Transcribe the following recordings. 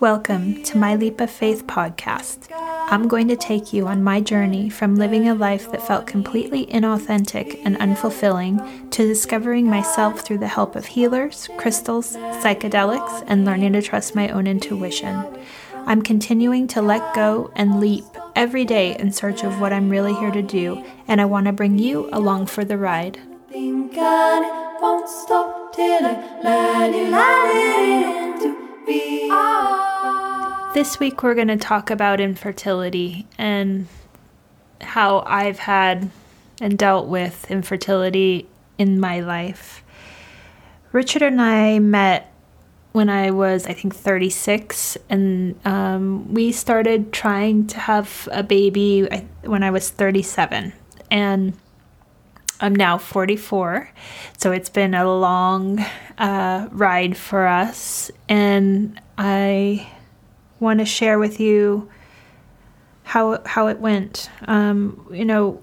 Welcome to my Leap of Faith podcast. I'm going to take you on my journey from living a life that felt completely inauthentic and unfulfilling to discovering myself through the help of healers, crystals, psychedelics, and learning to trust my own intuition. I'm continuing to let go and leap every day in search of what I'm really here to do, and I want to bring you along for the ride. This week, we're going to talk about infertility and how I've had and dealt with infertility in my life. Richard and I met when I was, I think, 36, and um, we started trying to have a baby when I was 37. And I'm now 44, so it's been a long uh, ride for us, and I want to share with you how how it went. Um, you know,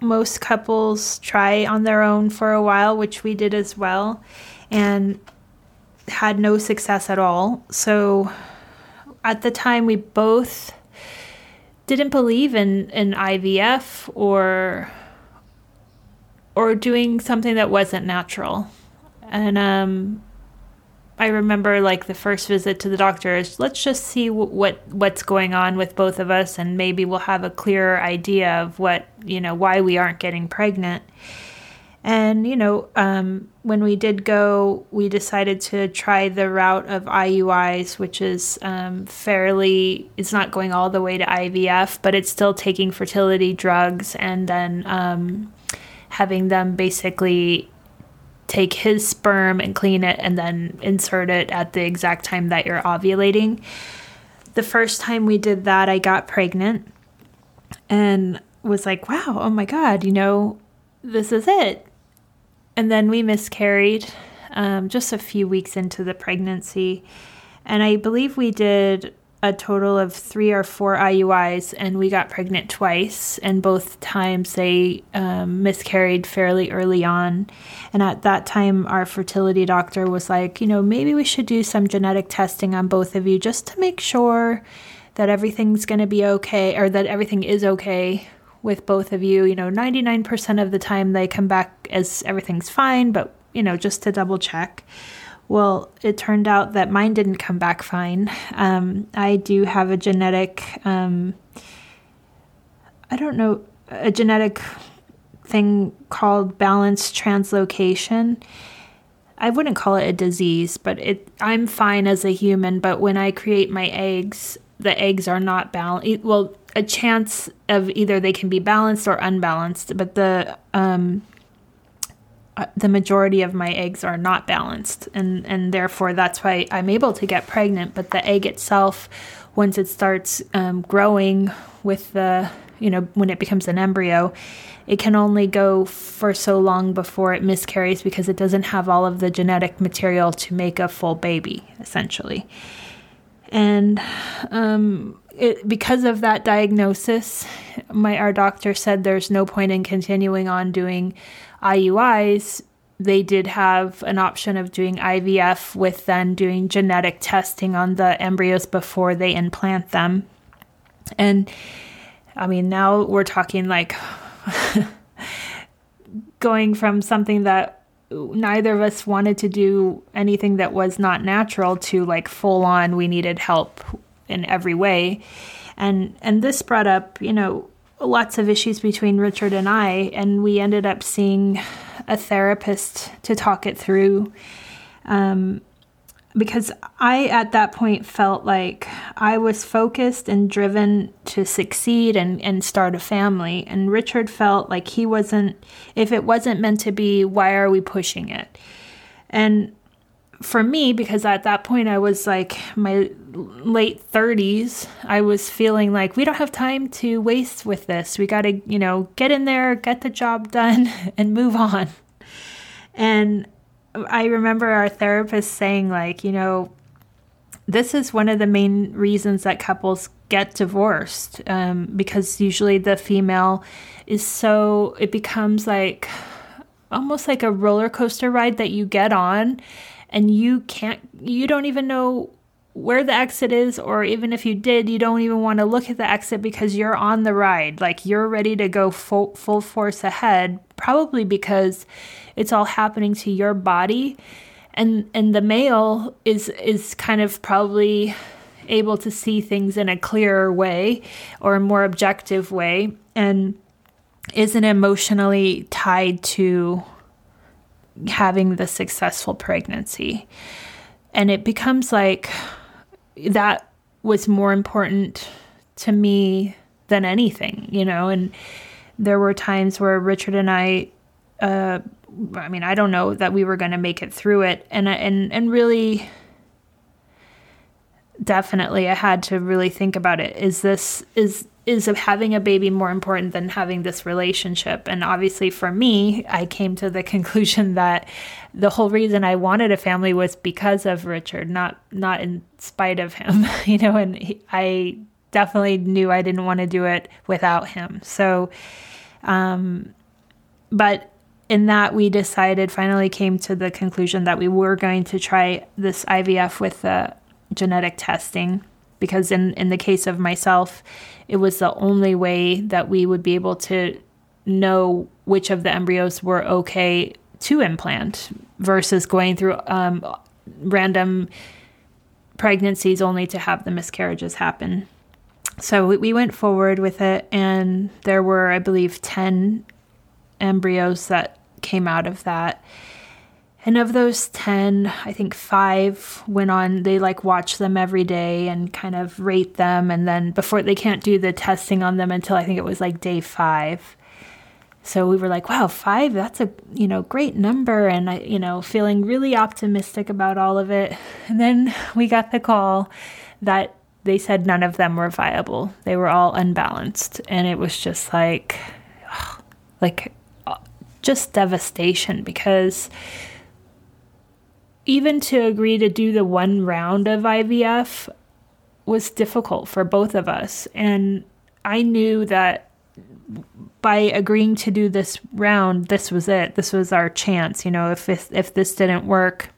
most couples try on their own for a while, which we did as well, and had no success at all. So at the time, we both didn't believe in, in IVF or or doing something that wasn't natural. And um, I remember like the first visit to the doctor is let's just see w- what what's going on with both of us, and maybe we'll have a clearer idea of what you know why we aren't getting pregnant. And, you know, um, when we did go, we decided to try the route of IUIs, which is um, fairly, it's not going all the way to IVF, but it's still taking fertility drugs and then um, having them basically take his sperm and clean it and then insert it at the exact time that you're ovulating. The first time we did that, I got pregnant and was like, wow, oh my God, you know, this is it and then we miscarried um, just a few weeks into the pregnancy. And I believe we did a total of three or four IUIs, and we got pregnant twice. And both times they um, miscarried fairly early on. And at that time, our fertility doctor was like, you know, maybe we should do some genetic testing on both of you just to make sure that everything's going to be okay or that everything is okay with both of you. You know, 99% of the time they come back as everything's fine, but, you know, just to double check. Well, it turned out that mine didn't come back fine. Um, I do have a genetic, um, I don't know, a genetic thing called balanced translocation. I wouldn't call it a disease, but it I'm fine as a human, but when I create my eggs, the eggs are not balanced. Well, a chance of either they can be balanced or unbalanced, but the um, the majority of my eggs are not balanced, and and therefore that's why I'm able to get pregnant. But the egg itself, once it starts um, growing with the you know when it becomes an embryo, it can only go for so long before it miscarries because it doesn't have all of the genetic material to make a full baby, essentially. And um, it, because of that diagnosis, my our doctor said there's no point in continuing on doing IUIs. They did have an option of doing IVF with then doing genetic testing on the embryos before they implant them. And I mean, now we're talking like going from something that neither of us wanted to do anything that was not natural to like full on we needed help in every way. And and this brought up, you know, lots of issues between Richard and I, and we ended up seeing a therapist to talk it through. Um, because I, at that point, felt like I was focused and driven to succeed and, and start a family. And Richard felt like he wasn't, if it wasn't meant to be, why are we pushing it? And for me, because at that point I was like my late 30s, I was feeling like we don't have time to waste with this. We got to, you know, get in there, get the job done, and move on. And I remember our therapist saying, like, you know, this is one of the main reasons that couples get divorced um, because usually the female is so, it becomes like almost like a roller coaster ride that you get on and you can't you don't even know where the exit is, or even if you did, you don't even want to look at the exit because you're on the ride. Like you're ready to go full, full force ahead, probably because it's all happening to your body. And, and the male is is kind of probably able to see things in a clearer way or a more objective way and isn't emotionally tied to having the successful pregnancy. And it becomes like that was more important to me than anything, you know. And there were times where Richard and I, uh, I mean, I don't know that we were going to make it through it, and and and really, definitely, I had to really think about it. Is this is is having a baby more important than having this relationship? And obviously, for me, I came to the conclusion that the whole reason I wanted a family was because of Richard, not not in spite of him, you know. And he, I definitely knew I didn't want to do it without him. So, um, but in that we decided finally came to the conclusion that we were going to try this IVF with the genetic testing because in in the case of myself it was the only way that we would be able to know which of the embryos were okay to implant versus going through um, random pregnancies only to have the miscarriages happen. So we, we went forward with it, and there were, I believe, 10 embryos that came out of that. And of those 10, I think five went on, they like watch them every day and kind of rate them. And then before they can't do the testing on them until I think it was like day five. So we were like, wow, five, that's a, you know, great number. And I, you know, feeling really optimistic about all of it. And then we got the call that they said none of them were viable. They were all unbalanced. And it was just like, like, uh, just devastation because even to agree to do the one round of IVF was difficult for both of us. And I knew that by agreeing to do this round, this was it. This was our chance. You know, if this, if this didn't work,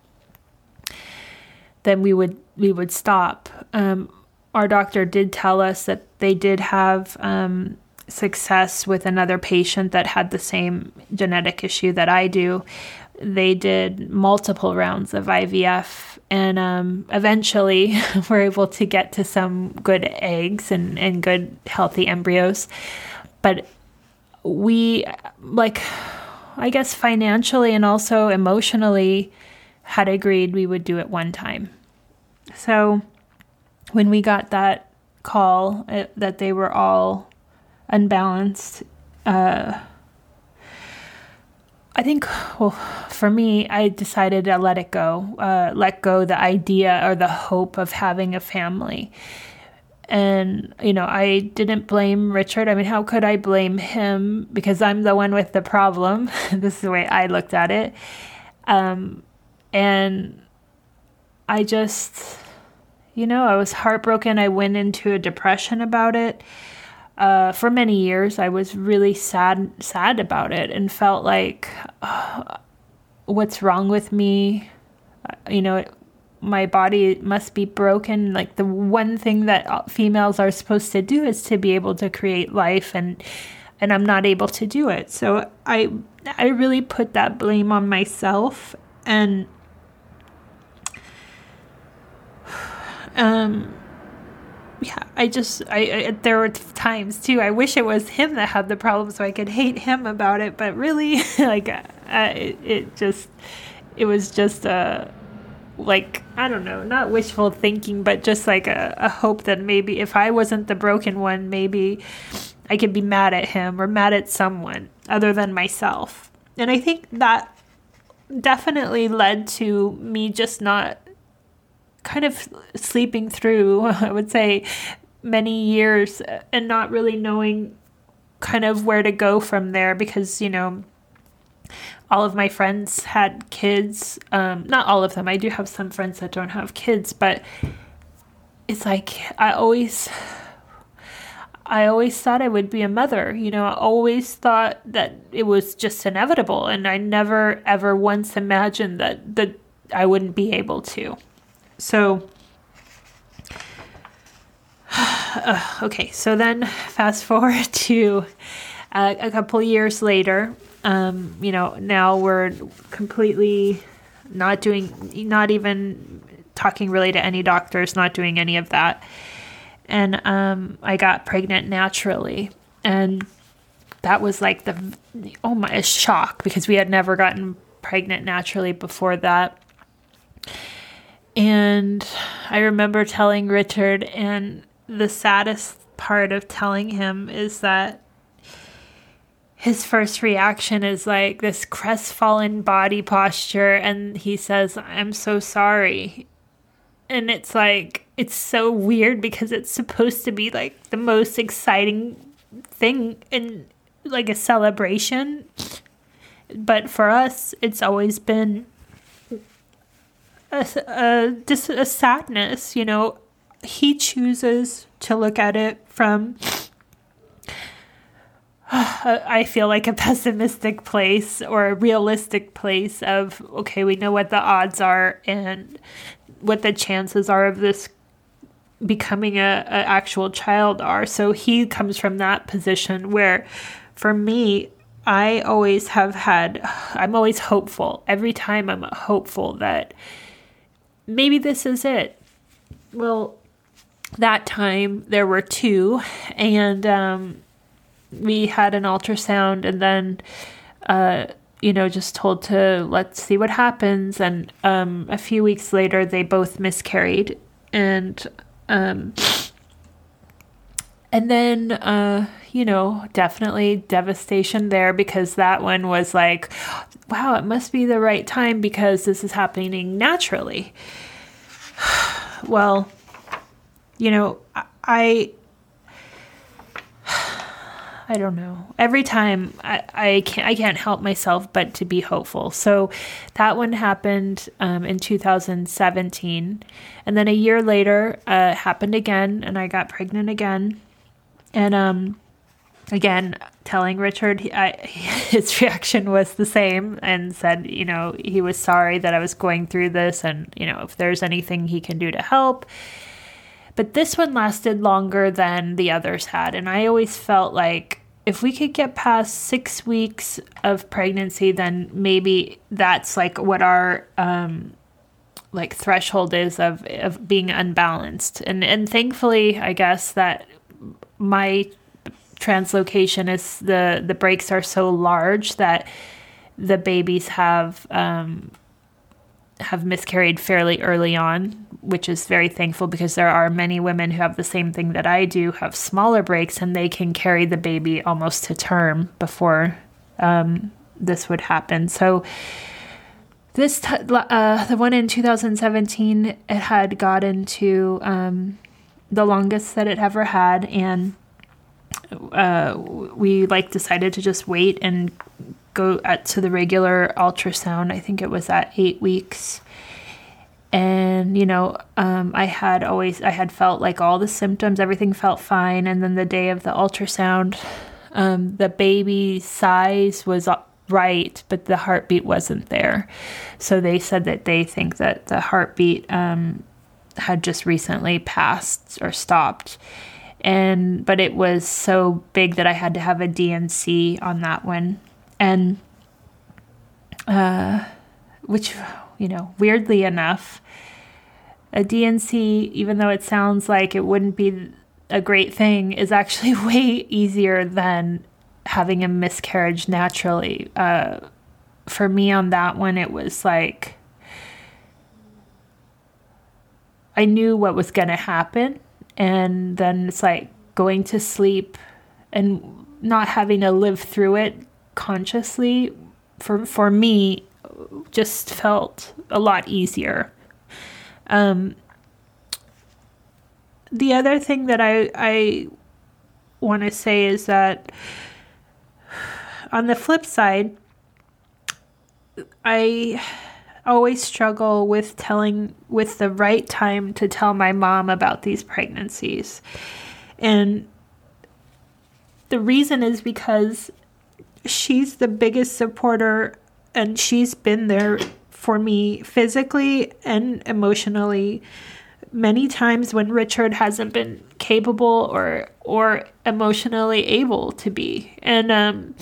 then we would we would stop. Um, our doctor did tell us that they did have um, success with another patient that had the same genetic issue that I do, they did multiple rounds of IVF and um, eventually were able to get to some good eggs and, and good healthy embryos. But we, like, I guess financially and also emotionally, had agreed we would do it one time. So when we got that call it, that they were all unbalanced, uh, I think, well, for me, I decided to let it go, uh, let go the idea or the hope of having a family. And, you know, I didn't blame Richard. I mean, how could I blame him? Because I'm the one with the problem. this is the way I looked at it. Um, and I just, you know, I was heartbroken. I went into a depression about it uh, for many years, I was really sad sad about it and felt like, uh, what's wrong with me? Uh, you know, my body must be broken. Like the one thing that females are supposed to do is to be able to create life, and and I'm not able to do it. So I I really put that blame on myself and um yeah, I just I, I, there were times too. I wish it was him that had the problem, so I could hate him about it. But really, like, it, it, just it was just a like I don't know, not wishful thinking, but just like a, a hope that maybe if I wasn't the broken one, maybe I could be mad at him or mad at someone other than myself. And I think that definitely led to me just not kind of sleeping through, I would say, many years and not really knowing kind of where to go from there because, you know, all of my friends had kids. Um, not all of them. I do have some friends that don't have kids, but it's like I always I always thought I would be a mother. You know, I always thought that it was just inevitable and I never ever once imagined that that I wouldn't be able to. So uh, okay, so then fast forward to uh, a couple years later. Um, you know, now we're completely not doing, not even talking really to any doctors, not doing any of that. And um, I got pregnant naturally. And that was like the, oh my, shock because we had never gotten pregnant naturally before that. And I remember telling Richard, and the saddest part of telling him is that his first reaction is like this crestfallen body posture and he says i'm so sorry. And it's like it's so weird because it's supposed to be like the most exciting thing in like a celebration. But for us it's always been a, a, just a sadness you know he chooses to look at it from I feel like a pessimistic place or a realistic place of okay, we know what the odds are and what the chances are of this becoming a, a actual child are. So he comes from that position where for me, I always have had I'm always hopeful. Every time I'm hopeful that maybe this is it. Well, that time there were two and um we had an ultrasound and then uh, you know just told to let's see what happens and um, a few weeks later they both miscarried and um, and then uh, you know definitely devastation there because that one was like wow it must be the right time because this is happening naturally well you know i I don't know. Every time I, I can't I can't help myself but to be hopeful. So that one happened um, in 2017, and then a year later uh, happened again, and I got pregnant again, and um, again telling Richard he, I, his reaction was the same and said you know he was sorry that I was going through this, and you know if there's anything he can do to help. But this one lasted longer than the others had. And I always felt like if we could get past six weeks of pregnancy, then maybe that's like what our um, like threshold is of of being unbalanced. And and thankfully, I guess that my translocation is the the breaks are so large that the babies have um, have miscarried fairly early on, which is very thankful because there are many women who have the same thing that I do, have smaller breaks, and they can carry the baby almost to term before um, this would happen. So, this t- uh, the one in 2017, it had gotten to um, the longest that it ever had, and uh, we like decided to just wait and go at, to the regular ultrasound. I think it was at eight weeks. And, you know, um, I had always, I had felt like all the symptoms, everything felt fine. And then the day of the ultrasound, um, the baby size was right, but the heartbeat wasn't there. So they said that they think that the heartbeat um, had just recently passed or stopped. And, but it was so big that I had to have a D&C on that one. And uh, which you know weirdly enough a D&C even though it sounds like it wouldn't be a great thing is actually way easier than having a miscarriage naturally. Uh, for me on that one it was like i knew what was going to happen and then it's like going to sleep and not having to live through it consciously for for me just felt a lot easier. Um, the other thing that I I want to say is that on the flip side, I always struggle with telling with the right time to tell my mom about these pregnancies. And the reason is because she's the biggest supporter and she's been there for me physically and emotionally many times when Richard hasn't been capable or or emotionally able to be. And um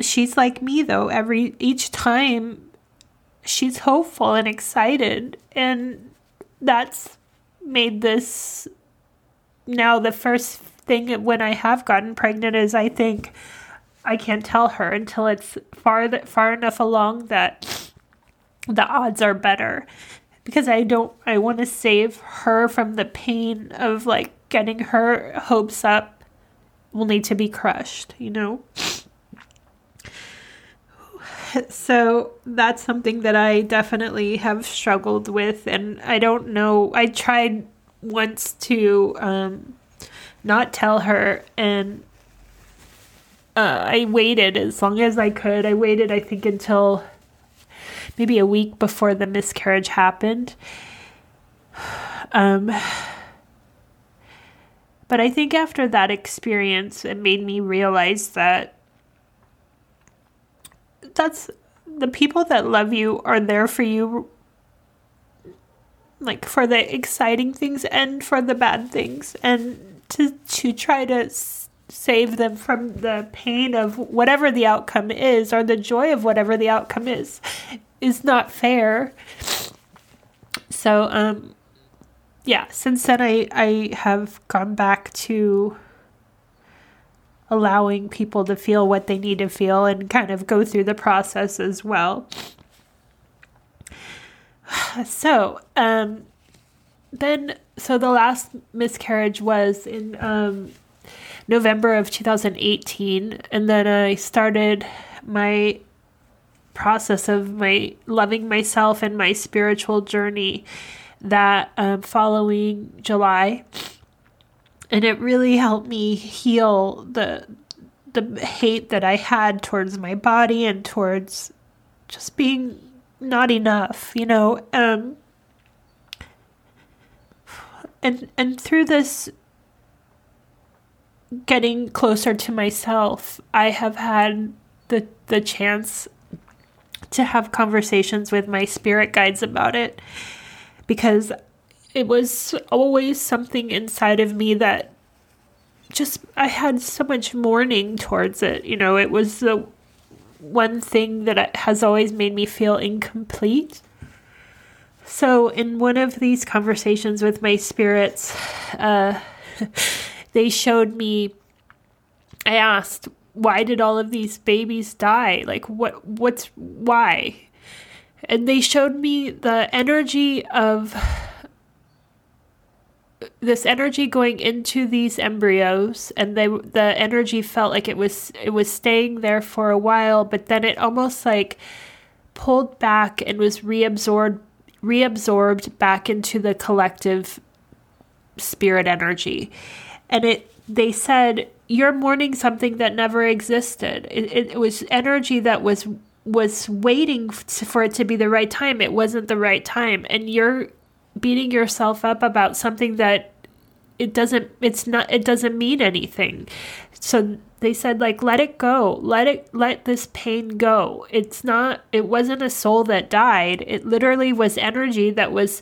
she's like me though every each time she's hopeful and excited and that's made this now the first thing when I have gotten pregnant is I think I can't tell her until it's far far enough along that the odds are better because I don't I want to save her from the pain of like getting her hopes up will need to be crushed, you know. So that's something that I definitely have struggled with and I don't know I tried once to um not tell her and uh, I waited as long as I could. I waited I think until maybe a week before the miscarriage happened. Um, but I think after that experience, it made me realize that that's the people that love you are there for you, like for the exciting things and for the bad things, and to to try to save them from the pain of whatever the outcome is or the joy of whatever the outcome is is not fair. So, um, yeah, since then I, I have gone back to allowing people to feel what they need to feel and kind of go through the process as well. So, um, then, so the last miscarriage was in um, November of 2018, and then I started my process of my loving myself and my spiritual journey that um, following July, and it really helped me heal the the hate that I had towards my body and towards just being not enough, you know. Um, and and through this getting closer to myself, I have had the the chance to have conversations with my spirit guides about it because it was always something inside of me that just I had so much mourning towards it. You know, it was the one thing that has always made me feel incomplete. So, in one of these conversations with my spirits, uh, they showed me. I asked, why did all of these babies die? Like what what's why? And they showed me the energy of this energy going into these embryos and they the energy felt like it was it was staying there for a while but then it almost like pulled back and was reabsorbed reabsorbed back into the collective spirit energy and it they said you're mourning something that never existed. It, it, it was energy that was was waiting for it to be the right time. It wasn't the right time, and you're beating yourself up about something that it doesn't. It's not. It doesn't mean anything. So they said like let it go let it let this pain go it's not it wasn't a soul that died it literally was energy that was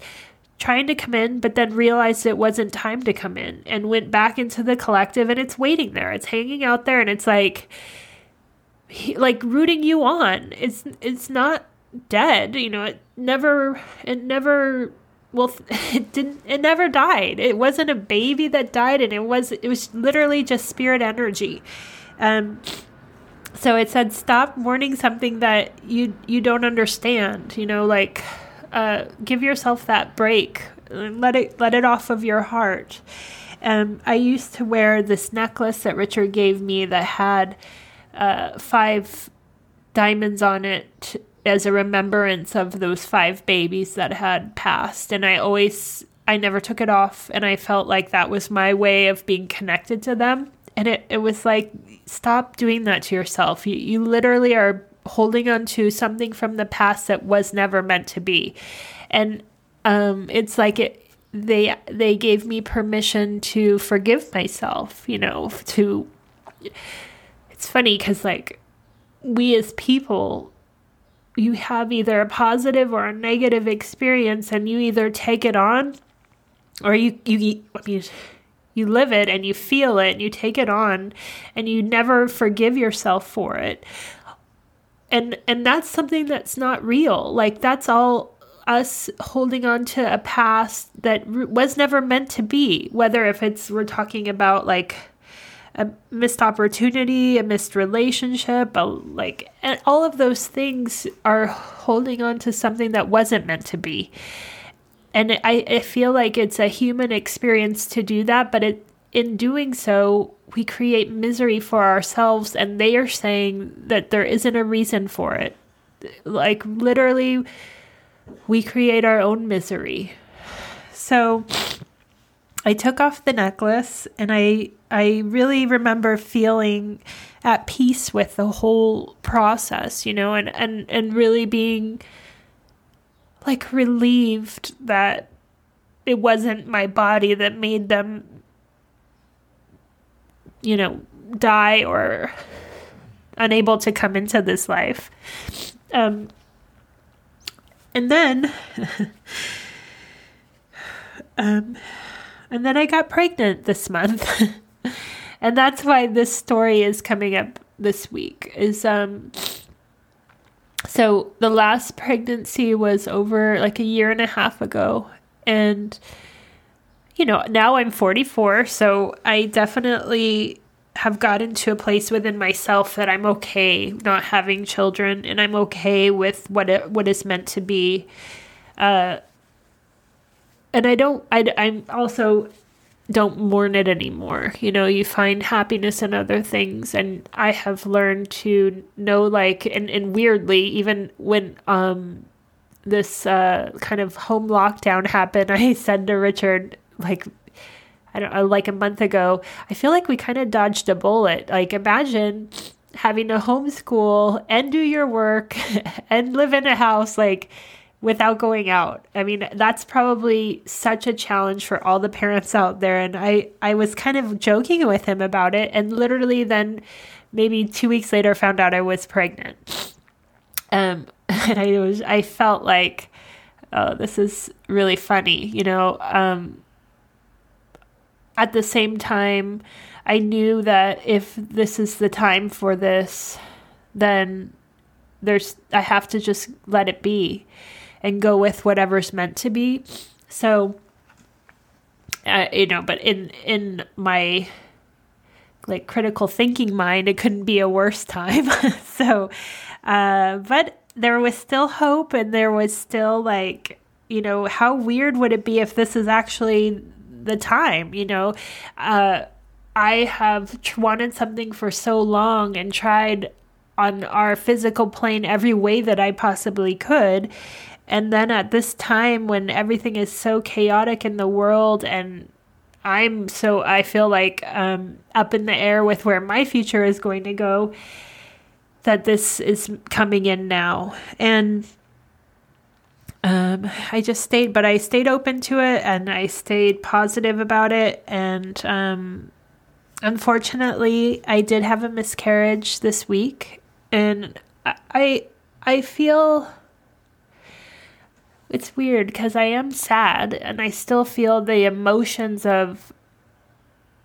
trying to come in, but then realized it wasn't time to come in and went back into the collective and it's waiting there. It's hanging out there and it's like like rooting you on. It's it's not dead, you know, it never it never well it didn't it never died. It wasn't a baby that died and it was it was literally just spirit energy. Um so it said stop mourning something that you you don't understand, you know, like uh, give yourself that break. Let it let it off of your heart. Um, I used to wear this necklace that Richard gave me that had uh, five diamonds on it as a remembrance of those five babies that had passed. And I always, I never took it off. And I felt like that was my way of being connected to them. And it, it was like, stop doing that to yourself. You, you literally are holding on to something from the past that was never meant to be. And um, it's like it they they gave me permission to forgive myself, you know, to it's funny cuz like we as people you have either a positive or a negative experience and you either take it on or you you you live it and you feel it and you take it on and you never forgive yourself for it. And and that's something that's not real. Like that's all us holding on to a past that was never meant to be whether if it's we're talking about like a missed opportunity a missed relationship a, like and all of those things are holding on to something that wasn't meant to be. And I, I feel like it's a human experience to do that but it in doing so we create misery for ourselves and they are saying that there isn't a reason for it. Like literally we create our own misery. So i took off the necklace and i i really remember feeling at peace with the whole process you know and and and really being like relieved that it wasn't my body that made them you know die or unable to come into this life. Um and then um and then I got pregnant this month. and that's why this story is coming up this week is um so the last pregnancy was over like a year and a half ago. And you know now i'm 44 so i definitely have gotten to a place within myself that i'm okay not having children. And i'm okay with what it what is meant to be. Uh and i don't i i'm also don't mourn it anymore. You know, you find happiness in other things. And I have learned to know, like, and, and weirdly, even when um, this uh, kind of home lockdown happened, I said to Richard, like, I don't know, like a month ago, I feel like we kind of dodged a bullet. Like, imagine having to homeschool and do your work and live in a house. Like, without going out. I mean, that's probably such a challenge for all the parents out there. And I, I was kind of joking with him about it. And literally then maybe two weeks later found out I was pregnant. Um, and I was, I felt like, oh, this is really funny, you know? Um, at the same time, I knew that if this is the time for this, then there's, I have to just let it be and go with whatever's meant to be. So, uh, you know, but in in my like critical thinking mind, it couldn't be a worse time. so, uh, but there was still hope, and there was still like, you know, how weird would it be if this is actually the time? You know, uh, I have wanted something for so long and tried on our physical plane every way that I possibly could. And then at this time when everything is so chaotic in the world and I'm so I feel like um, up in the air with where my future is going to go that this is coming in now. And um, I just stayed but I stayed open to it and I stayed positive about it. And um, unfortunately I did have a miscarriage this week. And I I feel it's weird because I am sad and I still feel the emotions of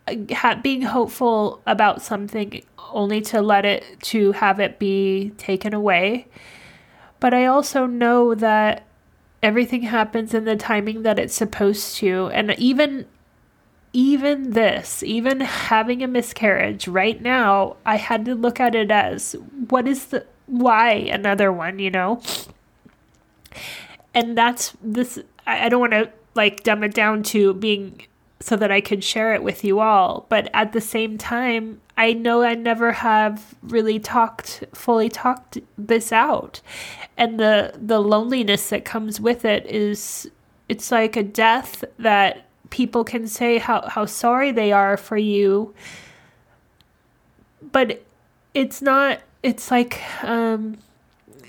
uh, being hopeful about something only to let it to have it be taken away. But I also know that everything happens in the timing that it's supposed to and even even this, even having a miscarriage right now, I had to look at it as what is the why another one, you know? And that's this I, I don't want to like dumb it down to being so that I could share it with you all. But at the same time, I know I never have really talked fully talked this out. And the the loneliness that comes with it is it's like a death that people can say how, how sorry they are for you. But it's not it's like um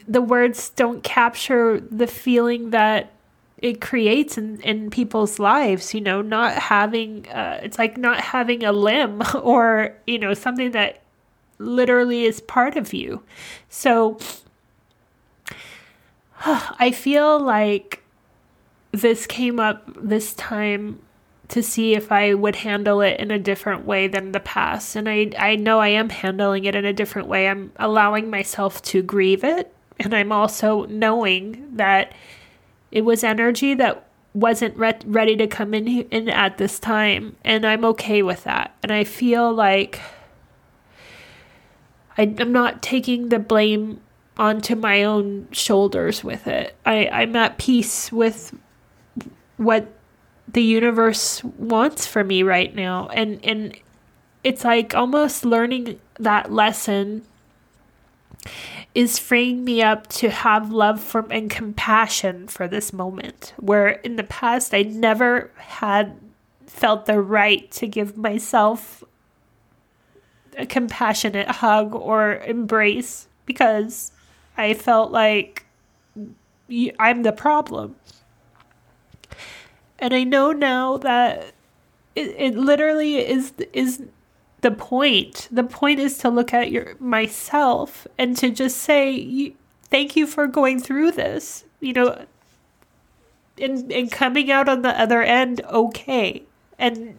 the words don't capture the feeling that it creates in, in people's lives you know not having uh, it's like not having a limb or you know something that literally is part of you so i feel like this came up this time to see if I would handle it in a different way than the past. And I, I know I am handling it in a different way. I'm allowing myself to grieve it. And I'm also knowing that it was energy that wasn't re- ready to come in, in at this time. And I'm okay with that. And I feel like I, I'm not taking the blame onto my own shoulders with it. I, I'm at peace with what the universe wants for me right now. And and it's like almost learning that lesson is freeing me up to have love for and compassion for this moment where in the past I never had felt the right to give myself a compassionate hug or embrace because I felt like I'm the problem. And I know now that it, it literally is is the point. The point is to look at your myself and to just say thank you for going through this. You know, and and coming out on the other end okay. And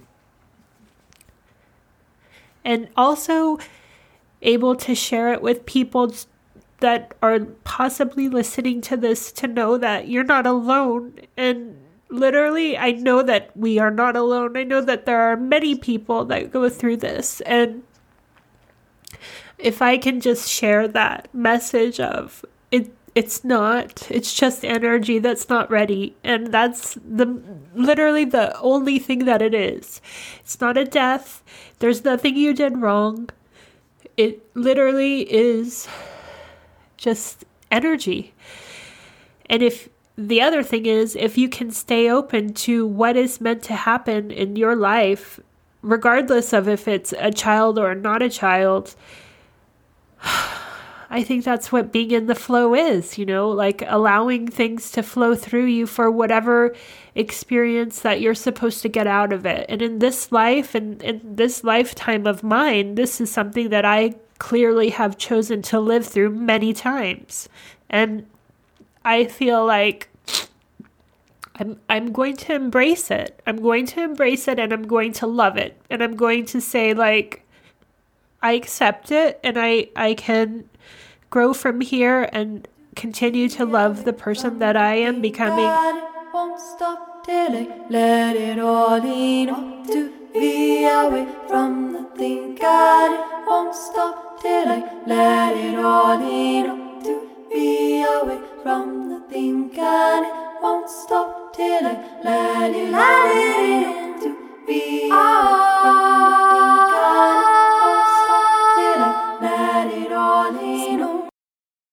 and also able to share it with people that are possibly listening to this to know that you're not alone. And literally, I know that we are not alone. I know that there are many people that go through this. And if I can just share that message of it, it's not, it's just energy that's not ready. And that's the literally the only thing that it is. It's not a death. There's nothing you did wrong. It literally is just energy. And if the other thing is, if you can stay open to what is meant to happen in your life, regardless of if it's a child or not a child, I think that's what being in the flow is, you know, like allowing things to flow through you for whatever experience that you're supposed to get out of it. And in this life and in this lifetime of mine, this is something that I clearly have chosen to live through many times. And I feel like I'm I'm going to embrace it. I'm going to embrace it and I'm going to love it. And I'm going to say like I accept it and I I can grow from here and continue to love the person that I am becoming. Won't stop till I let it all in up to be away from the thing God won't stop till I let it all in. Up to be away from the thinking. It won't stop till I let you let it in. To be away from the.